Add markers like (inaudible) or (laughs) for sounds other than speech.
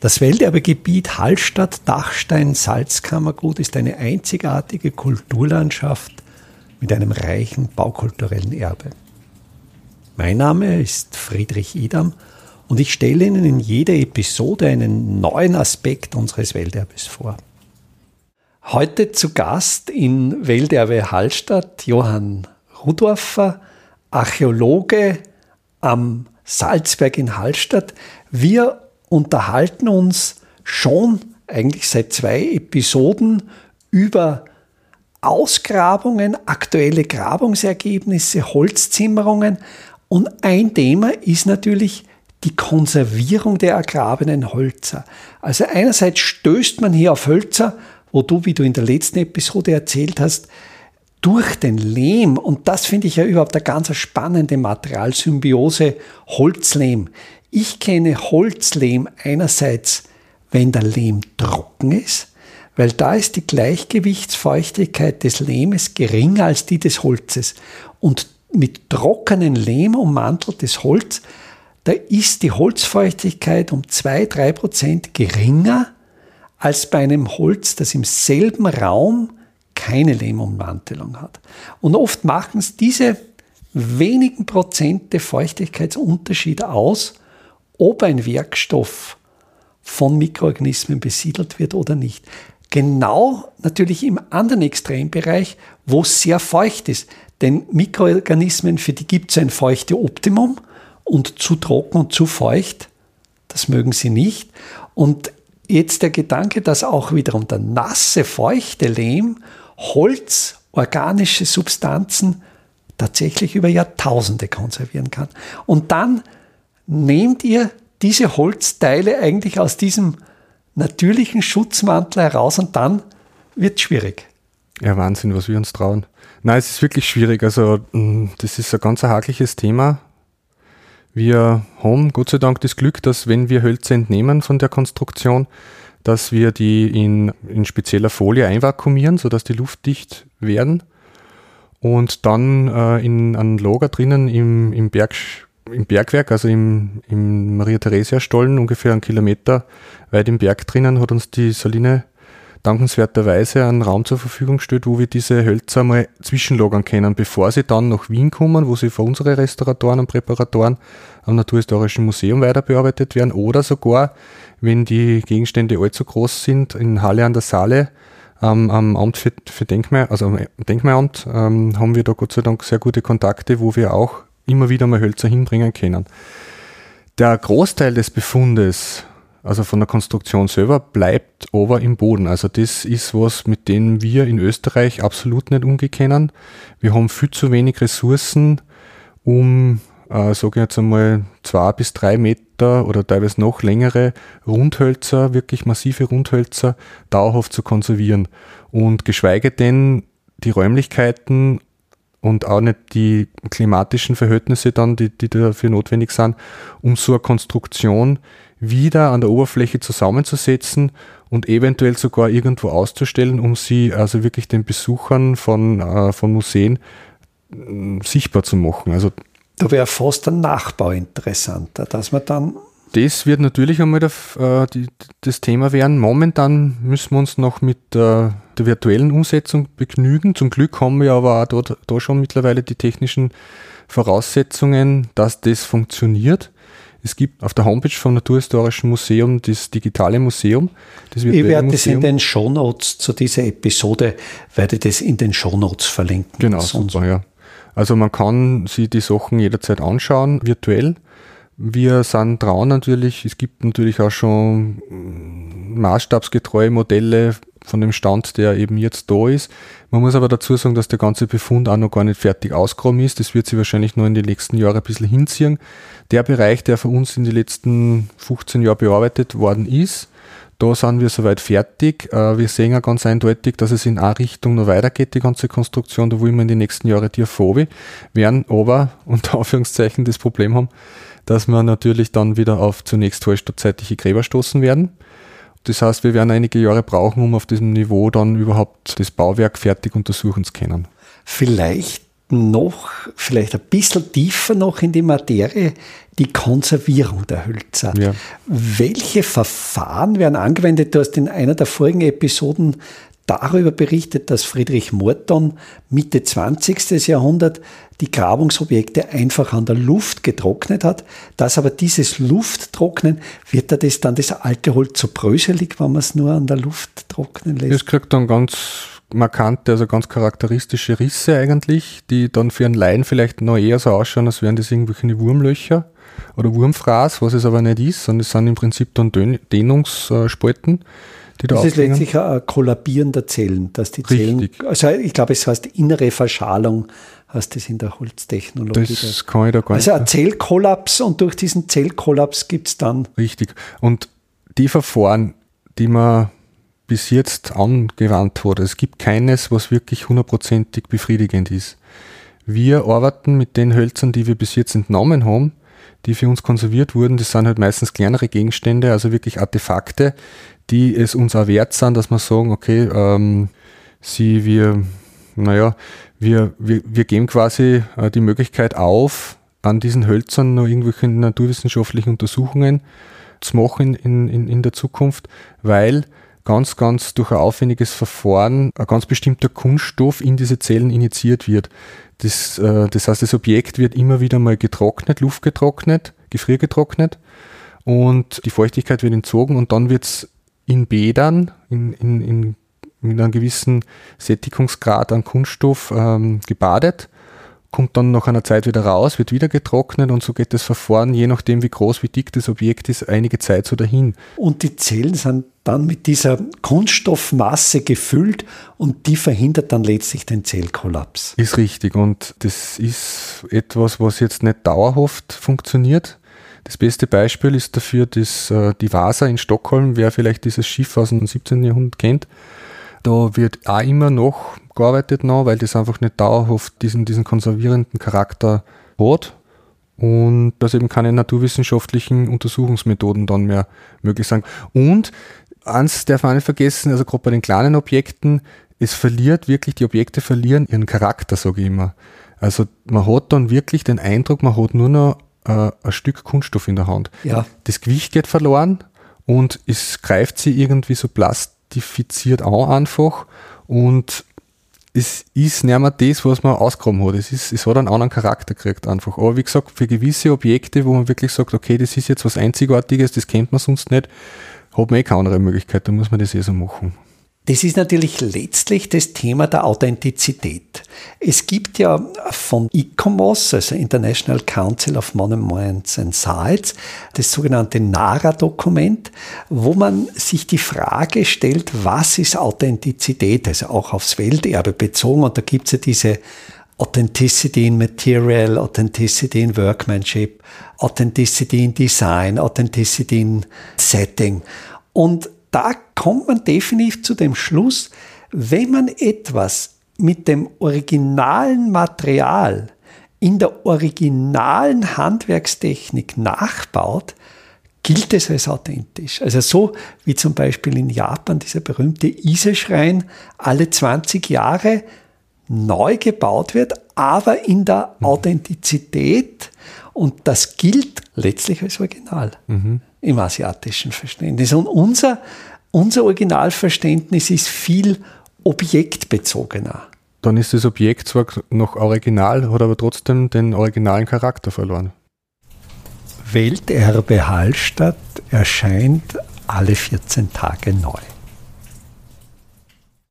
Das Welterbegebiet Hallstatt-Dachstein-Salzkammergut ist eine einzigartige Kulturlandschaft mit einem reichen baukulturellen Erbe. Mein Name ist Friedrich Idam und ich stelle Ihnen in jeder Episode einen neuen Aspekt unseres Welterbes vor. Heute zu Gast in Welterbe Hallstatt Johann Rudorfer, Archäologe am Salzberg in Hallstatt. Wir unterhalten uns schon eigentlich seit zwei Episoden über Ausgrabungen, aktuelle Grabungsergebnisse, Holzzimmerungen. Und ein Thema ist natürlich die Konservierung der ergrabenen Hölzer. Also einerseits stößt man hier auf Hölzer, wo du, wie du in der letzten Episode erzählt hast, durch den Lehm, und das finde ich ja überhaupt eine ganz spannende Materialsymbiose, Holzlehm. Ich kenne Holzlehm einerseits, wenn der Lehm trocken ist, weil da ist die Gleichgewichtsfeuchtigkeit des Lehmes geringer als die des Holzes. Und mit trockenen Lehm ummanteltes Holz, da ist die Holzfeuchtigkeit um 2-3 Prozent geringer als bei einem Holz, das im selben Raum keine Lehmummantelung hat. Und oft machen es diese wenigen Prozente Feuchtigkeitsunterschied aus, ob ein Werkstoff von Mikroorganismen besiedelt wird oder nicht. Genau natürlich im anderen Extrembereich, wo es sehr feucht ist. Denn Mikroorganismen, für die gibt es ein feuchte Optimum und zu trocken und zu feucht, das mögen sie nicht. Und jetzt der Gedanke, dass auch wiederum der nasse, feuchte Lehm Holz, organische Substanzen tatsächlich über Jahrtausende konservieren kann. Und dann nehmt ihr diese Holzteile eigentlich aus diesem natürlichen Schutzmantel heraus und dann wird es schwierig. Ja, Wahnsinn, was wir uns trauen. Nein, es ist wirklich schwierig. Also, mm, das ist ein ganz hakliches Thema. Wir haben Gott sei Dank das Glück, dass wenn wir Hölzer entnehmen von der Konstruktion, dass wir die in, in spezieller Folie einvakuumieren, sodass die luftdicht werden und dann äh, in einem Lager drinnen im, im, Berg, im Bergwerk, also im, im Maria-Theresia-Stollen, ungefähr einen Kilometer weit im Berg drinnen, hat uns die Saline dankenswerterweise einen Raum zur Verfügung gestellt, wo wir diese Hölzer mal zwischenlagern können, bevor sie dann nach Wien kommen, wo sie für unsere Restauratoren und Präparatoren am Naturhistorischen Museum weiter bearbeitet werden oder sogar, wenn die Gegenstände allzu groß sind, in Halle an der Saale ähm, am Amt für, für Denkmal, also am Denkmalamt, ähm, haben wir da Gott sei Dank sehr gute Kontakte, wo wir auch immer wieder mal Hölzer hinbringen können. Der Großteil des Befundes also von der Konstruktion selber, bleibt aber im Boden. Also das ist was, mit dem wir in Österreich absolut nicht umgehen Wir haben viel zu wenig Ressourcen, um, äh, sage ich jetzt einmal, zwei bis drei Meter oder teilweise noch längere Rundhölzer, wirklich massive Rundhölzer, dauerhaft zu konservieren. Und geschweige denn die Räumlichkeiten und auch nicht die klimatischen Verhältnisse dann, die, die dafür notwendig sind, um so eine Konstruktion wieder an der Oberfläche zusammenzusetzen und eventuell sogar irgendwo auszustellen, um sie also wirklich den Besuchern von, äh, von Museen sichtbar zu machen. Also da wäre fast ein Nachbau interessanter, dass man dann. Das wird natürlich einmal äh, das Thema werden. Momentan müssen wir uns noch mit äh, der virtuellen Umsetzung begnügen. Zum Glück haben wir aber auch dort, da schon mittlerweile die technischen Voraussetzungen, dass das funktioniert. Es gibt auf der Homepage vom Naturhistorischen Museum das digitale Museum. Das ich werde das in den Shownotes zu dieser Episode, werde das in den Shownotes verlinken. Genau, super, ja. Also man kann sich die Sachen jederzeit anschauen, virtuell. Wir sind dran natürlich, es gibt natürlich auch schon maßstabsgetreue Modelle von dem Stand, der eben jetzt da ist. Man muss aber dazu sagen, dass der ganze Befund auch noch gar nicht fertig ausgeräumt ist. Das wird sich wahrscheinlich nur in den nächsten Jahren ein bisschen hinziehen. Der Bereich, der für uns in den letzten 15 Jahren bearbeitet worden ist, da sind wir soweit fertig. Äh, wir sehen ja ganz eindeutig, dass es in eine Richtung noch weitergeht, die ganze Konstruktion. Da wollen wir in den nächsten Jahren Tier werden aber (laughs) unter Anführungszeichen das Problem haben, dass wir natürlich dann wieder auf zunächst hallstattzeitliche Gräber stoßen werden. Das heißt, wir werden einige Jahre brauchen, um auf diesem Niveau dann überhaupt das Bauwerk fertig untersuchen zu können. Vielleicht noch, vielleicht ein bisschen tiefer noch in die Materie, die Konservierung der Hölzer. Ja. Welche Verfahren werden angewendet? Du hast in einer der vorigen Episoden darüber berichtet, dass Friedrich Morton Mitte 20. Jahrhundert die Grabungsobjekte einfach an der Luft getrocknet hat. Dass aber dieses Lufttrocknen, wird da das dann das alte Holz so bröselig, wenn man es nur an der Luft trocknen lässt? Es kriegt dann ganz markante, also ganz charakteristische Risse eigentlich, die dann für einen Laien vielleicht noch eher so ausschauen, als wären das irgendwelche Wurmlöcher oder Wurmfraß, was es aber nicht ist, sondern es sind im Prinzip dann Dehnungsspalten. Die da das ist letztlich ein Kollabieren der Zellen, dass die Zellen, Richtig. also ich glaube, es heißt innere Verschalung, heißt das in der Holztechnologie. Das kann ich da gar also nicht. Also ein Zellkollaps und durch diesen Zellkollaps gibt es dann. Richtig. Und die Verfahren, die man bis jetzt angewandt hat, es gibt keines, was wirklich hundertprozentig befriedigend ist. Wir arbeiten mit den Hölzern, die wir bis jetzt entnommen haben, die für uns konserviert wurden. Das sind halt meistens kleinere Gegenstände, also wirklich Artefakte, die es uns auch wert sind, dass wir sagen, okay, ähm, sie, wir, naja, wir, wir, wir geben quasi äh, die Möglichkeit auf, an diesen Hölzern noch irgendwelche naturwissenschaftlichen Untersuchungen zu machen in, in, in der Zukunft, weil ganz, ganz durch ein aufwendiges Verfahren ein ganz bestimmter Kunststoff in diese Zellen injiziert wird. Das, äh, das heißt, das Objekt wird immer wieder mal getrocknet, luftgetrocknet, gefriergetrocknet und die Feuchtigkeit wird entzogen und dann wird es in Bädern, in, in, in, mit einem gewissen Sättigungsgrad an Kunststoff ähm, gebadet, kommt dann nach einer Zeit wieder raus, wird wieder getrocknet und so geht das Verfahren, je nachdem wie groß, wie dick das Objekt ist, einige Zeit so dahin. Und die Zellen sind dann mit dieser Kunststoffmasse gefüllt und die verhindert dann letztlich den Zellkollaps. Ist richtig und das ist etwas, was jetzt nicht dauerhaft funktioniert. Das beste Beispiel ist dafür das, äh, die Vasa in Stockholm, wer vielleicht dieses Schiff aus dem 17. Jahrhundert kennt. Da wird auch immer noch gearbeitet, noch, weil das einfach nicht dauerhaft diesen, diesen konservierenden Charakter hat und dass eben keine naturwissenschaftlichen Untersuchungsmethoden dann mehr möglich sind. Und eins darf man nicht vergessen, also gerade bei den kleinen Objekten, es verliert wirklich, die Objekte verlieren ihren Charakter, sage ich immer. Also man hat dann wirklich den Eindruck, man hat nur noch äh, ein Stück Kunststoff in der Hand. Ja. Das Gewicht geht verloren und es greift sie irgendwie so plastifiziert an einfach und es ist nicht mehr das, was man ausgekommen hat. Es, ist, es hat einen anderen Charakter gekriegt einfach. Aber wie gesagt, für gewisse Objekte, wo man wirklich sagt, okay, das ist jetzt was Einzigartiges, das kennt man sonst nicht, hat man eh keine andere Möglichkeit, da muss man das eh so machen. Das ist natürlich letztlich das Thema der Authentizität. Es gibt ja von ICOMOS, also International Council of Monuments and Sites, das sogenannte NARA-Dokument, wo man sich die Frage stellt, was ist Authentizität, also auch aufs Welterbe bezogen. Und da gibt es ja diese Authenticity in Material, Authenticity in Workmanship, Authenticity in Design, Authenticity in Setting. Und da kommt man definitiv zu dem Schluss, wenn man etwas mit dem originalen Material in der originalen Handwerkstechnik nachbaut, gilt es als authentisch. Also so wie zum Beispiel in Japan dieser berühmte Ise-Schrein alle 20 Jahre neu gebaut wird, aber in der mhm. Authentizität und das gilt letztlich als Original mhm. im asiatischen Verständnis. Und unser, unser Originalverständnis ist viel objektbezogener. Dann ist das Objekt zwar noch original, hat aber trotzdem den originalen Charakter verloren. Welterbe Hallstatt erscheint alle 14 Tage neu.